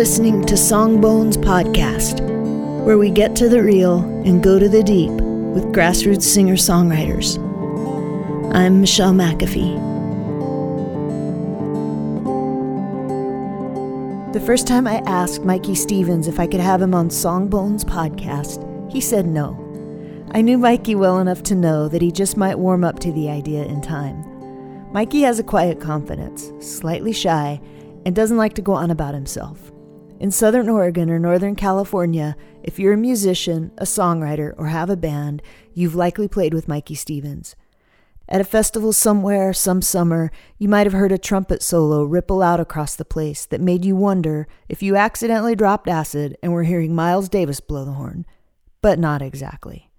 listening to Songbones Podcast, where we get to the real and go to the deep with grassroots singer songwriters. I'm Michelle McAfee. The first time I asked Mikey Stevens if I could have him on Songbones Podcast, he said no. I knew Mikey well enough to know that he just might warm up to the idea in time. Mikey has a quiet confidence, slightly shy, and doesn't like to go on about himself. In Southern Oregon or Northern California, if you're a musician, a songwriter, or have a band, you've likely played with Mikey Stevens. At a festival somewhere, some summer, you might have heard a trumpet solo ripple out across the place that made you wonder if you accidentally dropped acid and were hearing Miles Davis blow the horn. But not exactly.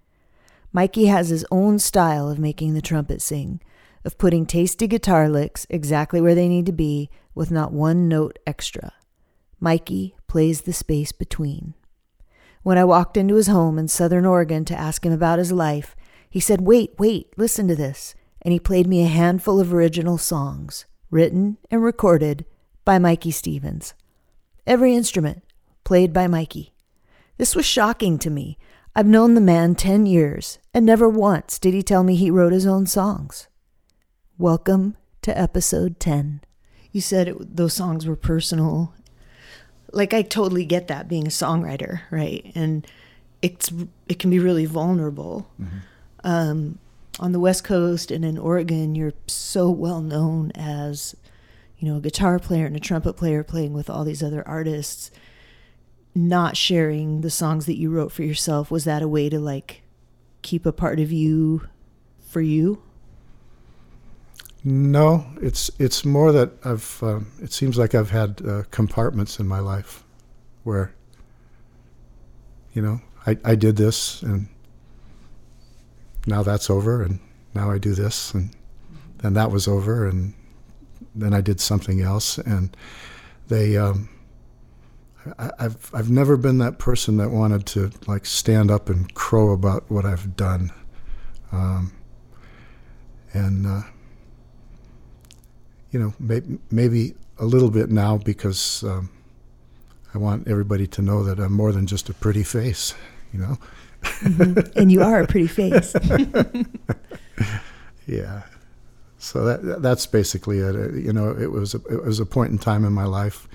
Mikey has his own style of making the trumpet sing, of putting tasty guitar licks exactly where they need to be with not one note extra. Mikey plays the space between. When I walked into his home in Southern Oregon to ask him about his life, he said, Wait, wait, listen to this. And he played me a handful of original songs, written and recorded by Mikey Stevens. Every instrument played by Mikey. This was shocking to me. I've known the man 10 years, and never once did he tell me he wrote his own songs. Welcome to episode 10. You said it, those songs were personal like I totally get that being a songwriter, right? And it's it can be really vulnerable. Mm-hmm. Um, on the West Coast and in Oregon, you're so well known as, you know, a guitar player and a trumpet player playing with all these other artists. Not sharing the songs that you wrote for yourself was that a way to like keep a part of you for you? No, it's it's more that I've. Um, it seems like I've had uh, compartments in my life where, you know, I I did this and now that's over, and now I do this, and then that was over, and then I did something else, and they. Um, I, I've I've never been that person that wanted to like stand up and crow about what I've done, um, and. Uh, you know, may, maybe a little bit now because um, I want everybody to know that I'm more than just a pretty face, you know. Mm-hmm. And you are a pretty face. yeah. So that that's basically it. Uh, you know, it was a, it was a point in time in my life.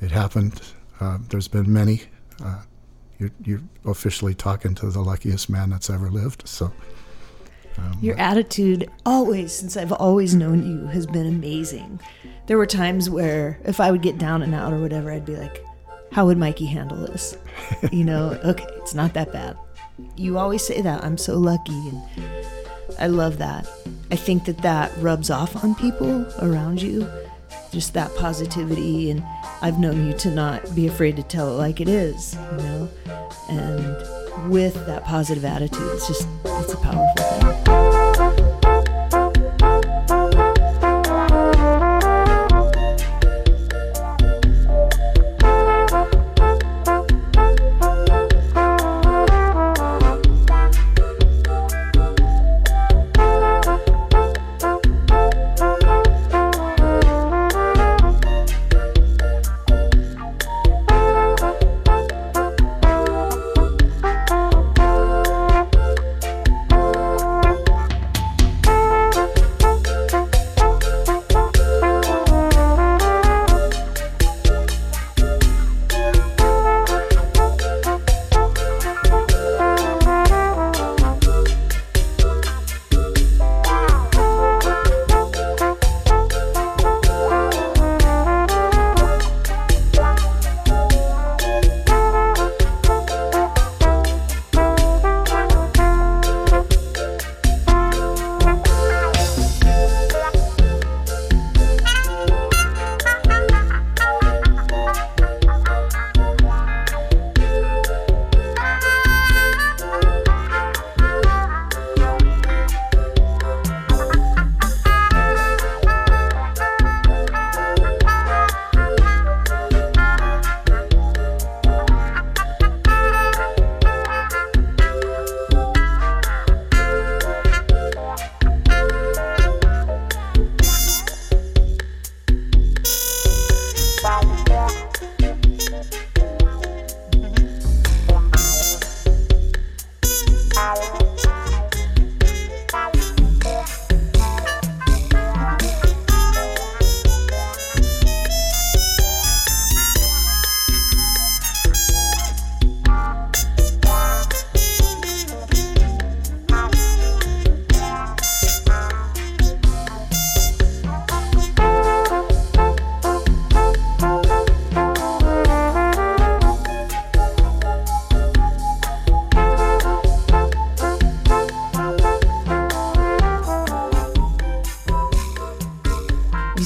It happened. Uh, there's been many. Uh, you're, you're officially talking to the luckiest man that's ever lived. So. Um, Your attitude, always, since I've always known you, has been amazing. There were times where if I would get down and out or whatever, I'd be like, how would Mikey handle this? you know, okay, it's not that bad. You always say that. I'm so lucky. And I love that. I think that that rubs off on people around you, just that positivity. And I've known you to not be afraid to tell it like it is, you know? And with that positive attitude, it's just, it's a powerful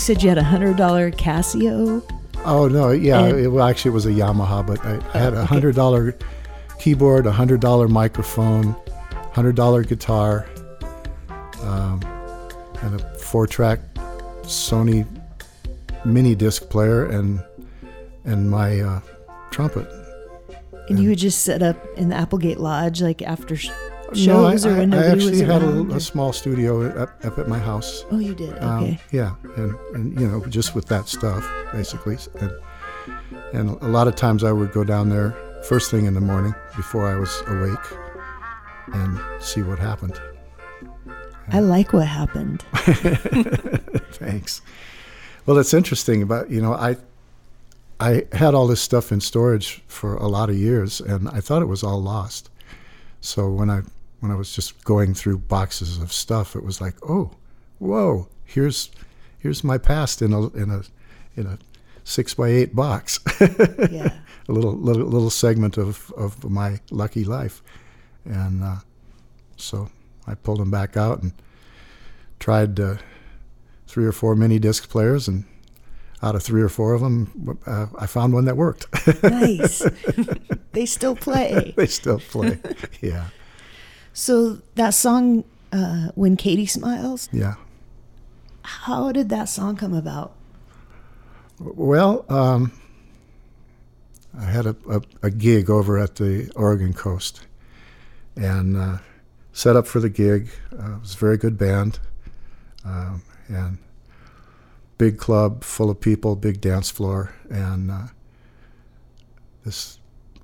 said you had a hundred dollar Casio. Oh no, yeah. And- it, well, actually, it was a Yamaha, but I, I had a hundred dollar keyboard, a hundred dollar microphone, hundred dollar guitar, um, and a four track Sony mini disc player, and and my uh, trumpet. And you would just set up in the Applegate Lodge, like after sh- no, I, or when I nobody actually was had around. a, a small studio up, up at my house. oh, you did. Um, Okay. yeah, and, and you know, just with that stuff, basically. And, and a lot of times I would go down there first thing in the morning before I was awake and see what happened. I like what happened. Thanks. Well, it's interesting about you know I I had all this stuff in storage for a lot of years, and I thought it was all lost. So when I when I was just going through boxes of stuff, it was like, oh, whoa, here's here's my past in a in a in a six by eight box, Yeah. a little little little segment of of my lucky life, and uh, so I pulled them back out and tried uh, three or four mini disc players, and out of three or four of them, uh, I found one that worked. nice. they still play. they still play. yeah, So that song, uh, "When Katie Smiles," yeah. how did that song come about? Well, um, I had a, a, a gig over at the Oregon coast, and uh, set up for the gig. Uh, it was a very good band, um, and big club full of people, big dance floor, and uh, this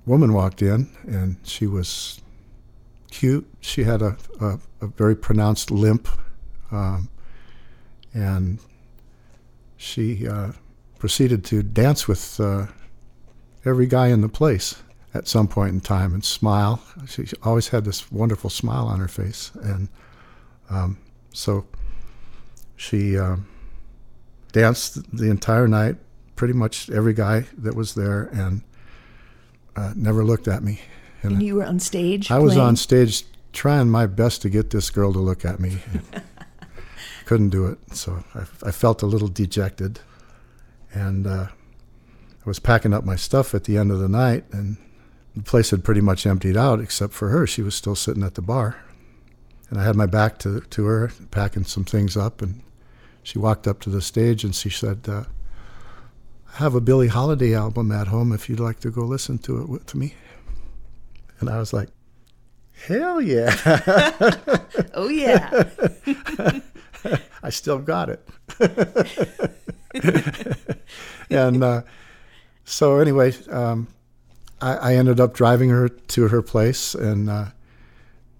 woman walked in, and she was cute. She had a, a, a very pronounced limp, um, and she uh, proceeded to dance with uh, every guy in the place at some point in time and smile. She always had this wonderful smile on her face, and um, so she um, danced the entire night. Pretty much every guy that was there, and uh, never looked at me. And you were on stage. I was on stage trying my best to get this girl to look at me. Couldn't do it, so I, I felt a little dejected, and uh, I was packing up my stuff at the end of the night, and the place had pretty much emptied out except for her. She was still sitting at the bar, and I had my back to to her, packing some things up, and she walked up to the stage and she said. Uh, I have a Billie Holiday album at home if you'd like to go listen to it with me. And I was like, hell yeah. Oh yeah. I still got it. and uh, so, anyway, um, I, I ended up driving her to her place. And uh,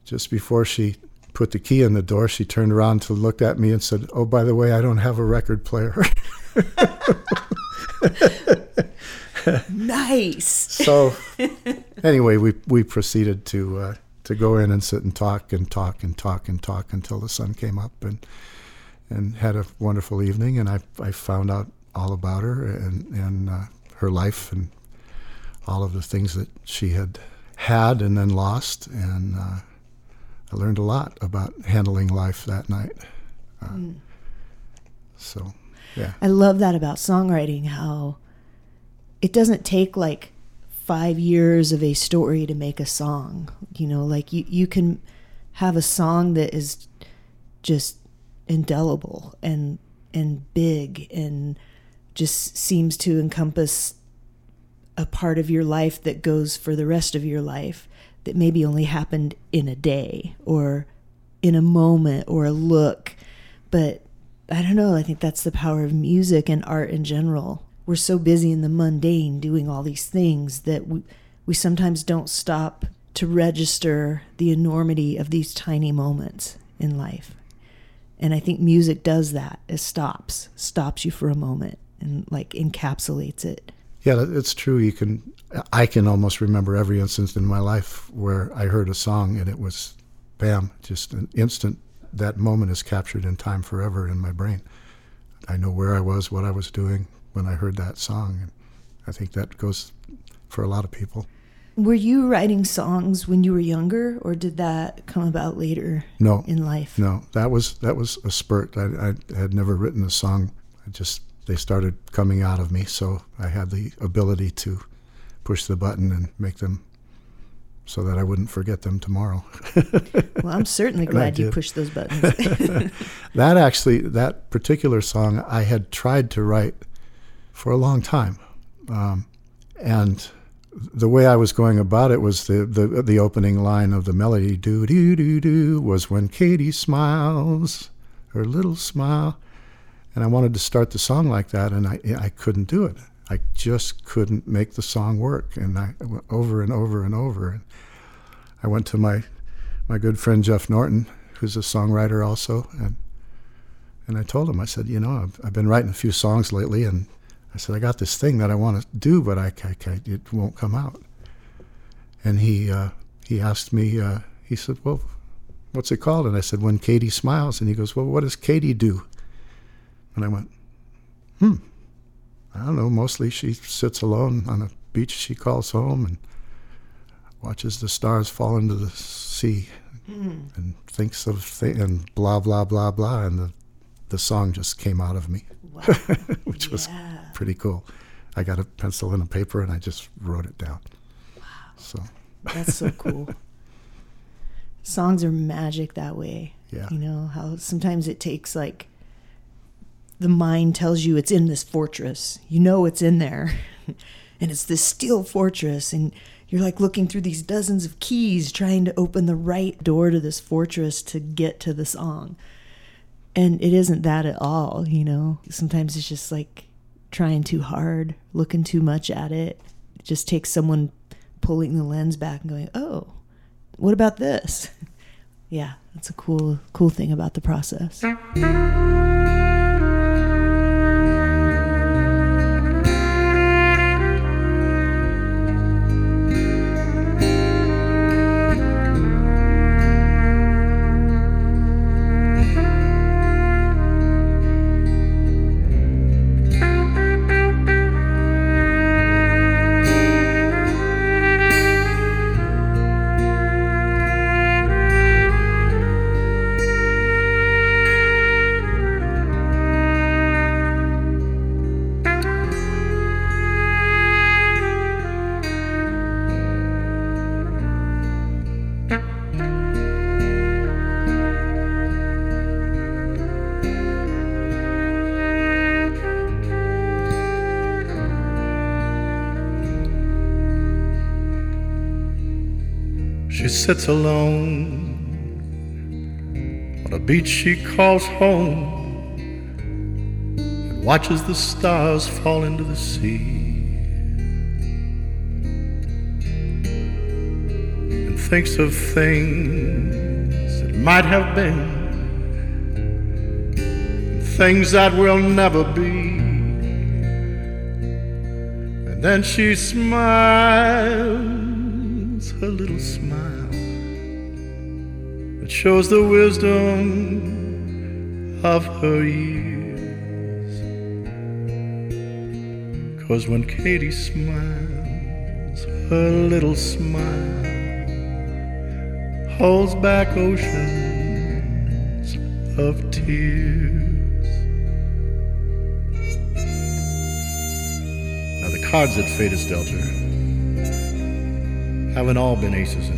just before she put the key in the door, she turned around to look at me and said, Oh, by the way, I don't have a record player. nice. so, anyway, we, we proceeded to. Uh, to go in and sit and talk and talk and talk and talk until the sun came up and and had a wonderful evening and I, I found out all about her and, and uh, her life and all of the things that she had had and then lost and uh, I learned a lot about handling life that night. Uh, So, yeah. I love that about songwriting. How it doesn't take like five years of a story to make a song. You know, like you, you can have a song that is just indelible and and big and just seems to encompass a part of your life that goes for the rest of your life that maybe only happened in a day or in a moment or a look but I don't know. I think that's the power of music and art in general. We're so busy in the mundane doing all these things that we, we sometimes don't stop to register the enormity of these tiny moments in life. And I think music does that. It stops, stops you for a moment and like encapsulates it. Yeah, it's true. You can, I can almost remember every instance in my life where I heard a song and it was, bam, just an instant. That moment is captured in time forever in my brain. I know where I was, what I was doing when I heard that song, and I think that goes for a lot of people. Were you writing songs when you were younger or did that come about later No, in life? no, that was that was a spurt. I, I had never written a song I just they started coming out of me, so I had the ability to push the button and make them so that I wouldn't forget them tomorrow. well, I'm certainly glad you pushed those buttons. that actually, that particular song, I had tried to write for a long time, um, and the way I was going about it was the, the the opening line of the melody do do do do was when Katie smiles, her little smile, and I wanted to start the song like that, and I I couldn't do it. I just couldn't make the song work, and I went over and over and over. And I went to my my good friend Jeff Norton, who's a songwriter also, and and I told him I said, you know, I've, I've been writing a few songs lately, and I said, I got this thing that I want to do, but I, I, I it won't come out. And he uh, he asked me, uh, he said, well, what's it called? And I said, When Katie Smiles. And he goes, well, what does Katie do? And I went, hmm, I don't know. Mostly she sits alone on a beach she calls home and watches the stars fall into the sea mm. and thinks of th- and blah blah blah blah and the the song just came out of me, wow. which yeah. was pretty cool. I got a pencil and a paper and I just wrote it down. Wow. So that's so cool. Songs are magic that way. Yeah. You know, how sometimes it takes like the mind tells you it's in this fortress. You know it's in there. and it's this steel fortress and you're like looking through these dozens of keys trying to open the right door to this fortress to get to the song. And it isn't that at all, you know. Sometimes it's just like trying too hard, looking too much at it. It just takes someone pulling the lens back and going, "Oh, what about this?" yeah, that's a cool cool thing about the process. Sits alone on a beach she calls home and watches the stars fall into the sea. And thinks of things that might have been things that will never be. And then she smiles her little smile shows the wisdom of her years. Cause when Katie smiles, her little smile holds back oceans of tears. Now, the cards that fate has dealt her haven't all been aces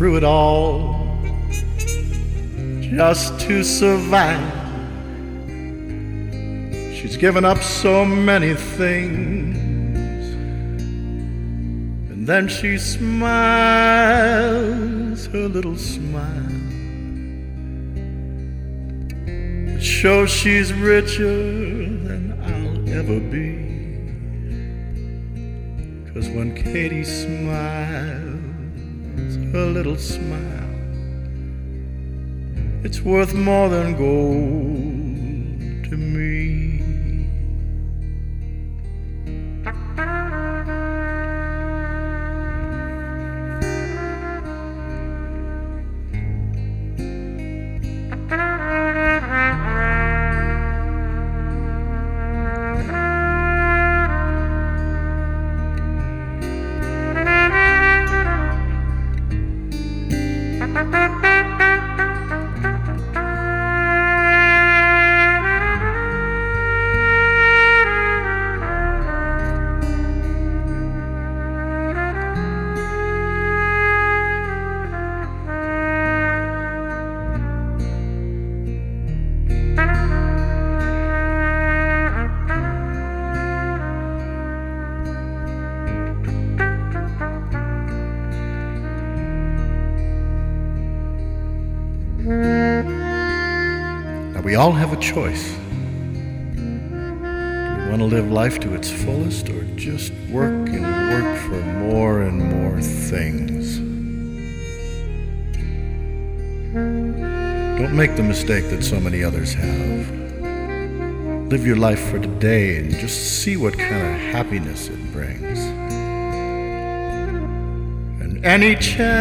through it all just to survive. She's given up so many things, and then she smiles her little smile. It shows she's richer than I'll ever be. Cause when Katie smiles, a little smile. It's worth more than gold We all have a choice. Do we want to live life to its fullest or just work and work for more and more things? Don't make the mistake that so many others have. Live your life for today and just see what kind of happiness it brings. And any chance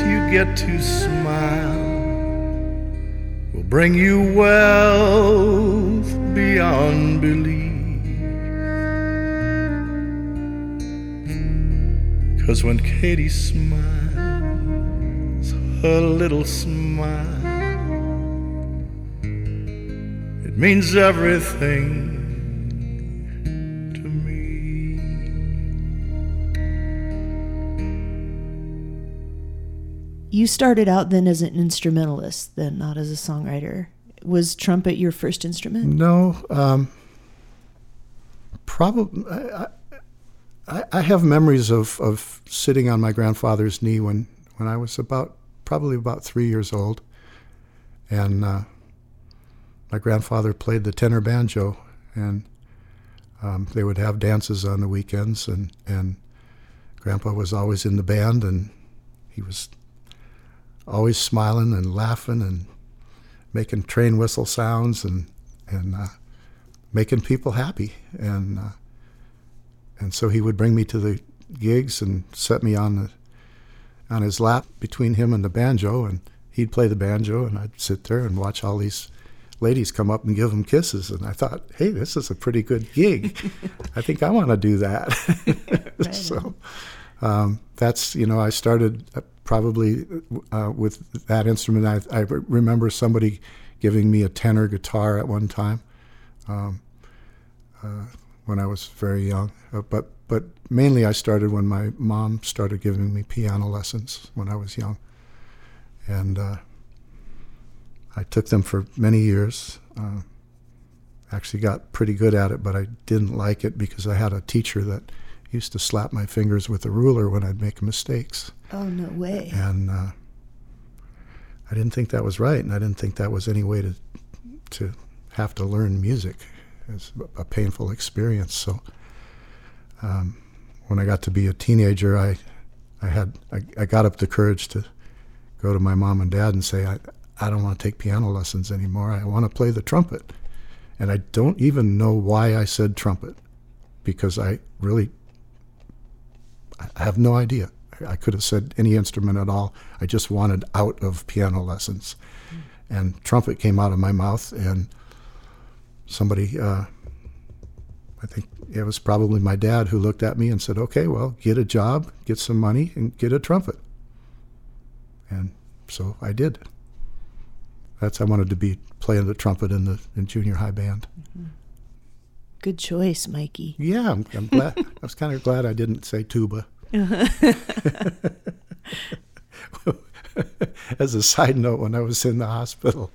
you get to smile bring you wealth beyond belief. Cause when Katie smiles, her little smile it means everything You started out then as an instrumentalist, then not as a songwriter. Was trumpet your first instrument? No, um, probably. I, I, I have memories of, of sitting on my grandfather's knee when, when I was about probably about three years old, and uh, my grandfather played the tenor banjo, and um, they would have dances on the weekends, and and Grandpa was always in the band, and he was always smiling and laughing and making train whistle sounds and and uh, making people happy, and uh, and so he would bring me to the gigs and set me on the on his lap between him and the banjo, and he'd play the banjo, and I'd sit there and watch all these ladies come up and give him kisses. And I thought, hey, this is a pretty good gig. I think I want to do that. right so um, that's, you know, I started uh, probably uh, with that instrument. I, I, remember somebody giving me a tenor guitar at one time um, uh, when I was very young. Uh, but, but mainly I started when my mom started giving me piano lessons when I was young. And uh, I took them for many years. Uh, actually got pretty good at it, but I didn't like it because I had a teacher that used to slap my fingers with a ruler when I'd make mistakes. Oh no way! And uh, I didn't think that was right, and I didn't think that was any way to to have to learn music. It's a painful experience. So um, when I got to be a teenager, I I had I, I got up the courage to go to my mom and dad and say I I don't want to take piano lessons anymore. I want to play the trumpet. And I don't even know why I said trumpet because I really I have no idea. I could have said any instrument at all. I just wanted out of piano lessons. Mm. And trumpet came out of my mouth, and somebody, uh, I think it was probably my dad, who looked at me and said, Okay, well, get a job, get some money, and get a trumpet. And so I did that's I wanted to be playing the trumpet in the in junior high band. Mm-hmm. Good choice, Mikey. Yeah, I'm, I'm glad. I was kind of glad I didn't say tuba. as a side note, when I was in the hospital,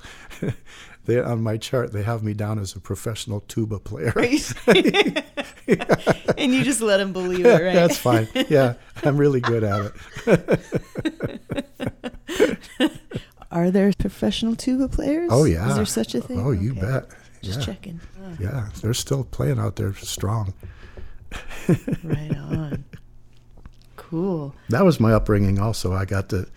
they on my chart they have me down as a professional tuba player. and you just let them believe it, right? That's fine. Yeah, I'm really good at it. Are there professional tuba players? Oh yeah. Is there such a thing? Oh, you okay. bet. Just yeah. checking. Oh. Yeah, they're still playing out there strong. right on. Cool. That was my upbringing. Also, I got to.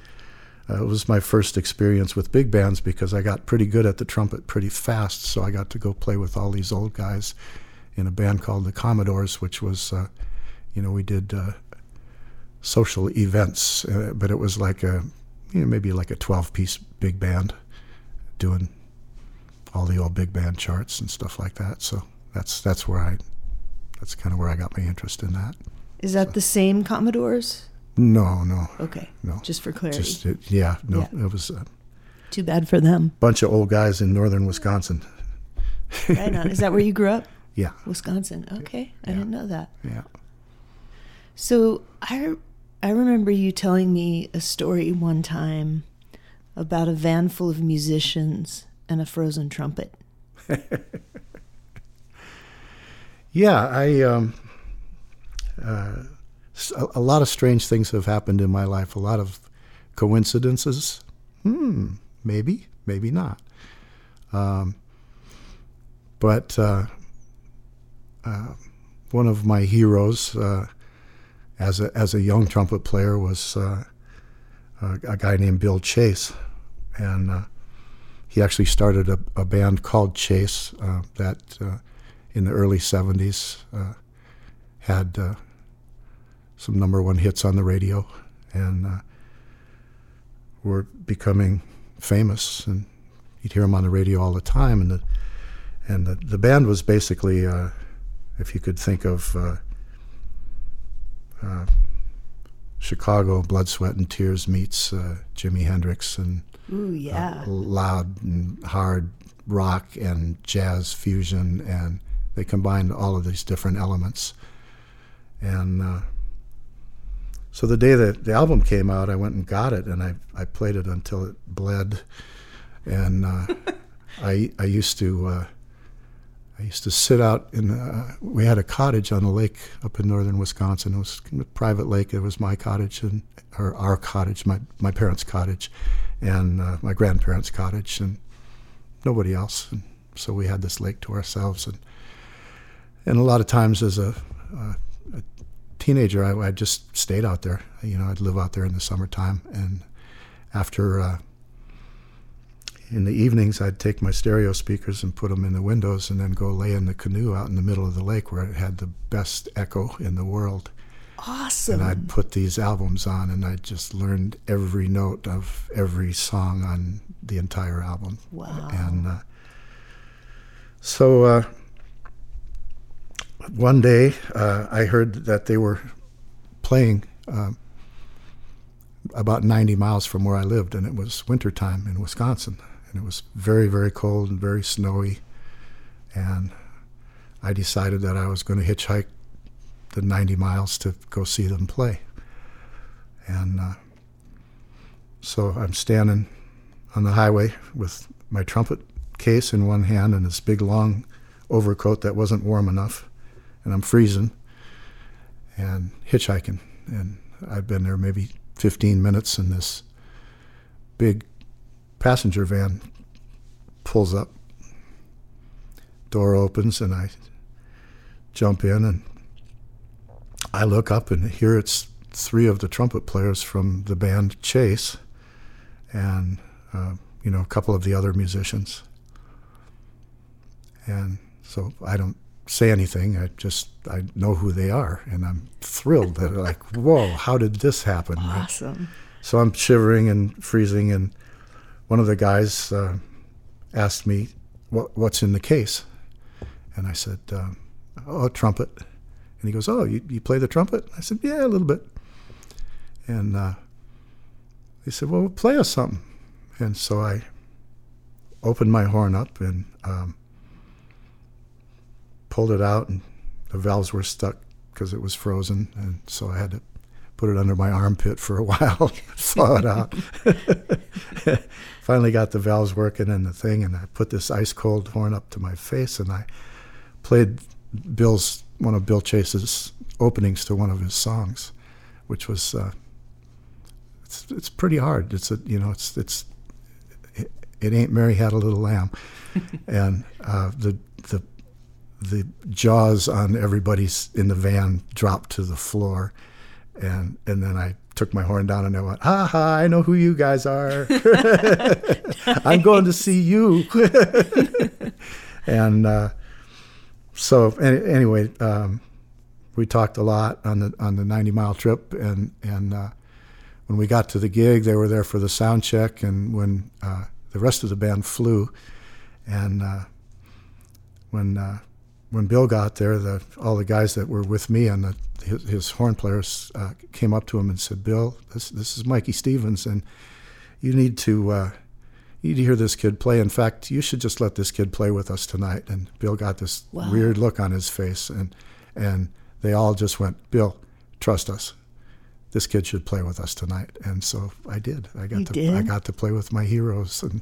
Uh, it was my first experience with big bands because I got pretty good at the trumpet pretty fast. So I got to go play with all these old guys in a band called the Commodores, which was, uh, you know, we did uh, social events, uh, but it was like a you know, maybe like a 12 piece big band doing all the old big band charts and stuff like that. So that's that's where I that's kind of where I got my interest in that. Is that so. the same Commodores? No, no. Okay. No. Just for clarity. Just, it, yeah, no. Yeah. It was a too bad for them. Bunch of old guys in northern Wisconsin. right on. Is that where you grew up? Yeah. Wisconsin. Okay. I didn't know that. Yeah. So I I remember you telling me a story one time about a van full of musicians and a frozen trumpet. yeah, I um, uh, a, lot of strange things have happened in my life. A lot of coincidences. Hmm, maybe, maybe not. Um, but uh, uh, one of my heroes uh, as a as a young trumpet player was uh, a, a guy named Bill Chase, and uh, he actually started a, a band called Chase uh, that in the early '70s had some number one hits on the radio, and were becoming famous, and you'd hear them on the radio all the time, and the and the, the band was basically, uh, if you could think of uh, uh, Chicago, Blood, Sweat, and Tears meets uh, Jimi Hendrix and Ooh, uh, yeah. loud and hard rock and jazz fusion, and they combined all of these different elements. And uh, so the day that the album came out, I went and got it, and I, I played it until it bled. And I I used to I used to sit out in. Uh, we had a cottage on a lake up in northern Wisconsin. It was a private lake. It was my cottage and or our cottage, my my parents' cottage, and uh, my grandparents' cottage, and nobody else. And so we had this lake to ourselves. And and a lot of times as a, a, a teenager, I, I, just stayed out there. You know, I'd live out there in the summertime. And after uh, in the evenings, I'd take my stereo speakers and put them in the windows and then go lay in the canoe out in the middle of the lake where it had the best echo in the world. Awesome. And I'd put these albums on and I just learned every note of every song on the entire album. Wow. And uh, so uh, one day uh, I heard that they were playing uh, about 90 miles from where I lived, and it was wintertime in Wisconsin and it was very, very cold and very snowy. And I decided that I was going to hitchhike the 90 miles to go see them play. And uh, so I'm standing on the highway with my trumpet case in one hand and this big long overcoat that wasn't warm enough, and I'm freezing and hitchhiking. And I've been there maybe 15 minutes, and this big passenger van pulls up, door opens, and I jump in and I look up and here it's three of the trumpet players from the band Chase and uh, you know a couple of the other musicians. And so I don't say anything. I just I know who they are and I'm thrilled that like whoa how did this happen? Awesome. So I'm shivering and freezing and one of the guys uh, asked me what, what's in the case, and I said, um, "Oh, trumpet." And he goes, "Oh, you, you play the trumpet?" I said, "Yeah, a little bit." And uh, he said, "Well, play us something." And so I opened my horn up and um, pulled it out, and the valves were stuck because it was frozen, and so I had to put it under my armpit for a while, thaw it out. Finally got the valves working and the thing, and I put this ice cold horn up to my face, and I played Bill's one of Bill Chase's openings to one of his songs, which was uh, it's it's pretty hard. It's a you know it's it's it, it ain't Mary had a little lamb, and uh, the the the jaws on everybody's in the van dropped to the floor and and then I took my horn down and I went, ha ha, I know who you guys are. I'm going to see you. and uh, so anyway, um, we talked a lot on the on the 90 mile trip, and and uh, when we got to the gig, they were there for the sound check, and when uh, the rest of the band flew, and uh, when uh, when Bill got there, the, all the guys that were with me and the, his, his, horn players uh, came up to him and said, "Bill, this this is Mikey Stevens, and you need to uh, you need to hear this kid play. In fact, you should just let this kid play with us tonight." And Bill got this wow. weird look on his face, and and they all just went, "Bill, trust us." This kid should play with us tonight, and so I did. I got you to did? I got to play with my heroes, and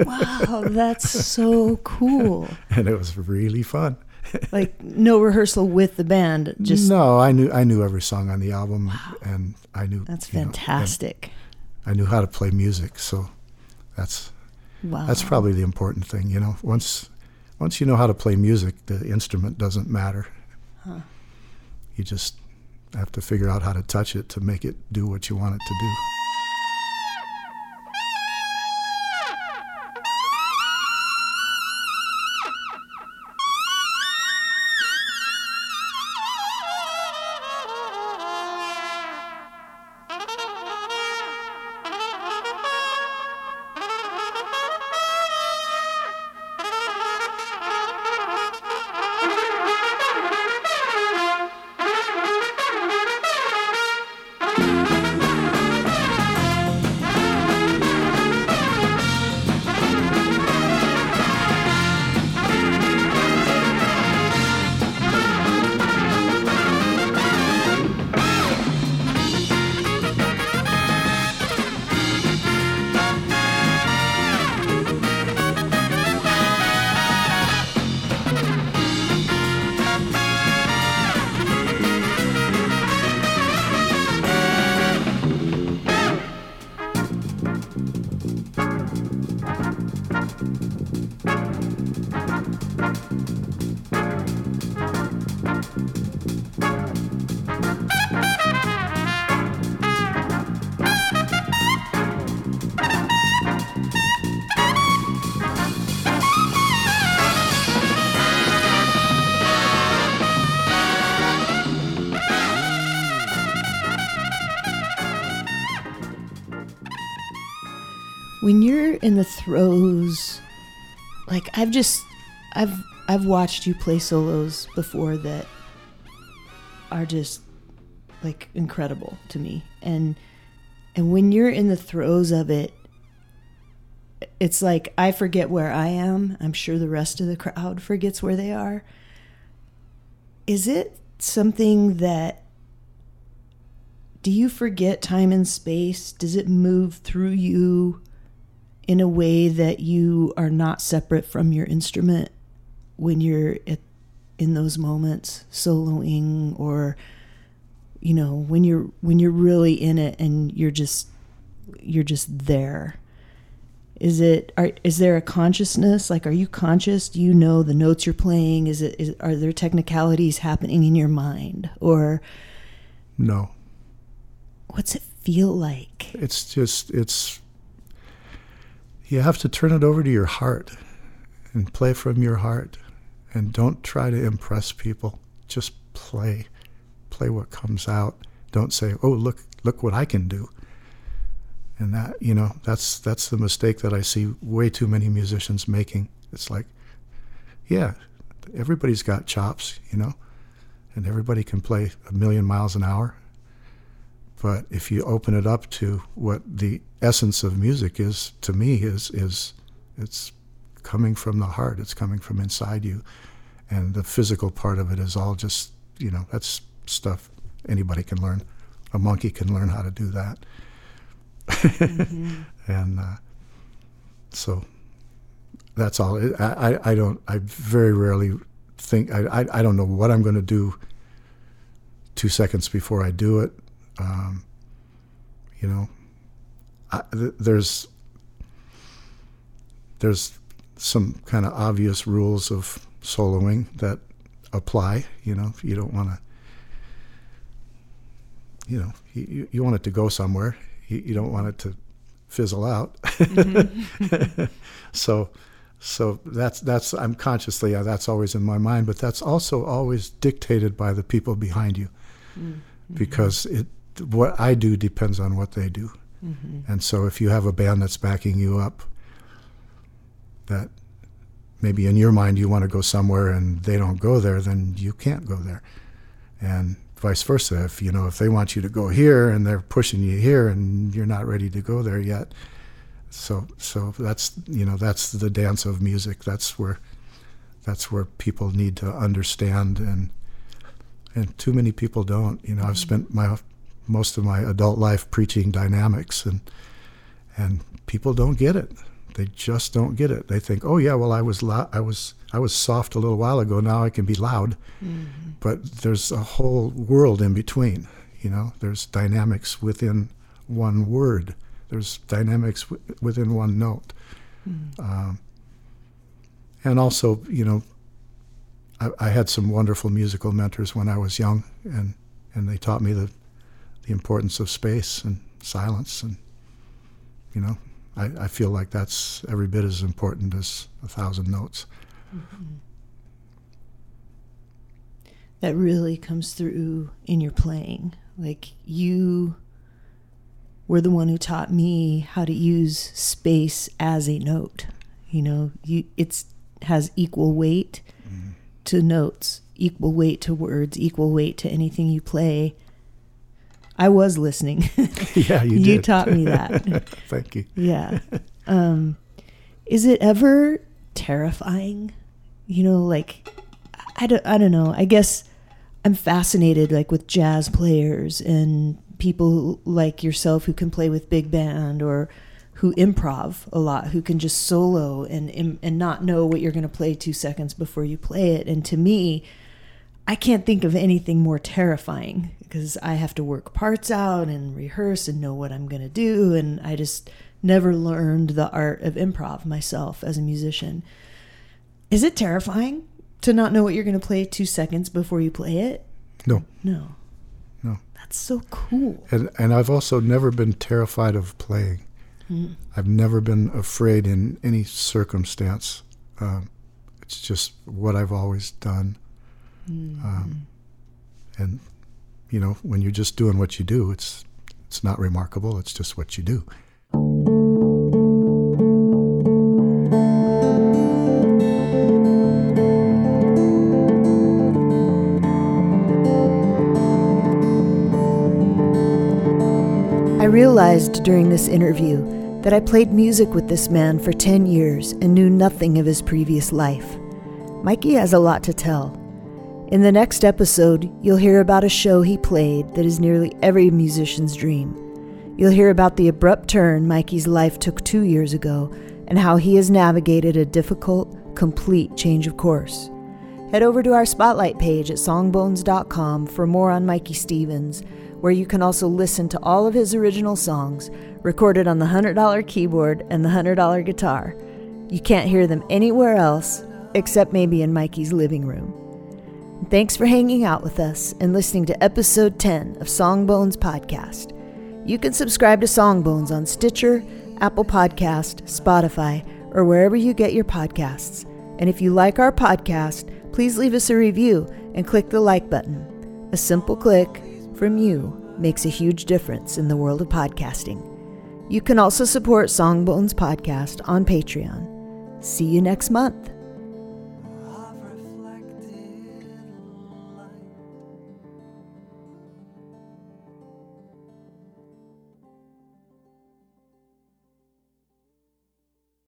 wow, that's so cool! and it was really fun like no rehearsal with the band. Just no. I knew I knew every song on the album, wow. and I knew that's fantastic. Know, I knew how to play music, so that's Wow. That's probably the important thing, you know. Once once you know how to play music, the instrument doesn't matter. Huh. You just have to figure out how to touch it to make it do what you want it to do. When in the throes. Like i've just i've i've watched you play solos before that are just like incredible to me. And and when you're in the throes of it it's like i forget where i am. I'm sure the rest of the crowd forgets where they are. Is it something that do you forget time and space? Does it move through you in a way that you are not separate from your instrument when you're at, in those moments soloing or you know when you're when you're really in it and you're just you're just there. Is it are, is there a consciousness? Like are you conscious? Do you know the notes you're playing? Is it is, are there technicalities happening in your mind? Or No. what's it feel like? It's just it's you have to turn it over to your heart and play from your heart and don't try to impress people. Just play. Play what comes out. Don't say, "Oh, look look what I can do." And that, you know, that's that's the mistake that I see way too many musicians making. It's like, yeah, everybody's got chops, you know, and everybody can play a million miles an hour. But if you open it up to what the essence of music is, to me, is is it's coming from the heart. It's coming from inside you, and the physical part of it is all just you know that's stuff anybody can learn. A monkey can learn how to do that, and uh, so that's all. I, I I don't. I very rarely think. I I, I don't know what I'm going to do. Two seconds before I do it, um, you know, I, th- there's there's some kind of obvious rules of soloing that apply. You know, you don't want to, you know, you, you want it to go somewhere. You, you don't want it to fizzle out. Mm-hmm. so, so that's that's I'm consciously yeah, that's always in my mind, but that's also always dictated by the people behind you, mm-hmm. because it what I do depends on what they do. Mm-hmm. And so if you have a band that's backing you up, that maybe in your mind you want to go somewhere and they don't go there, then you can't go there. And vice versa. If you know if they want you to go here and they're pushing you here and you're not ready to go there yet. So so that's you know that's the dance of music. That's where that's where people need to understand and and too many people don't. You know, I've mm-hmm. spent my most of my adult life preaching dynamics and and people don't get it. They just don't get it. They think oh yeah well i was lo- i was i was soft a little while ago. Now i can be loud. But there's a whole world in between you know? There's dynamics within one word. There's dynamics w- within one note. Mm. Um, and also, you know, I, I, had some wonderful musical mentors when I was young, and, and they taught me the, the importance of space and silence. And, you know, I, I feel like that's every bit as important as a thousand notes. Mm-hmm. That really comes through in your playing. Like you were the one who taught me how to use space as a note. You know, you it's has equal weight mm-hmm. to notes, equal weight to words, equal weight to anything you play. I was listening. yeah, you did. You taught me that. Thank you. Yeah. Um, is it ever terrifying? You know, like I don't I don't know. I guess I'm fascinated like with jazz players and people like yourself who can play with big band or who improv a lot, who can just solo and and not know what you're going to play 2 seconds before you play it. And to me, I can't think of anything more terrifying because I have to work parts out and rehearse and know what I'm going to do and I just never learned the art of improv myself as a musician. Is it terrifying to not know what you're going to play 2 seconds before you play it? No. No. No. That's so cool. And and I've also never been terrified of playing. Mm. I've never been afraid in any circumstance. Um, it's just what I've always done. Mm. Um, and you know, when you're just doing what you do, it's it's not remarkable. It's just what you do. I realized during this interview that I played music with this man for 10 years and knew nothing of his previous life. Mikey has a lot to tell. In the next episode, you'll hear about a show he played that is nearly every musician's dream. You'll hear about the abrupt turn Mikey's life took two years ago and how he has navigated a difficult, complete change of course. Head over to our spotlight page at songbones.com for more on Mikey Stevens where you can also listen to all of his original songs recorded on the $100 keyboard and the $100 guitar. You can't hear them anywhere else except maybe in Mikey's living room. Thanks for hanging out with us and listening to episode 10 of Songbones Podcast. You can subscribe to Songbones on Stitcher, Apple Podcast, Spotify, or wherever you get your podcasts. And if you like our podcast, please leave us a review and click the like button. A simple click from you makes a huge difference in the world of podcasting. You can also support Songbones Podcast on Patreon. See you next month.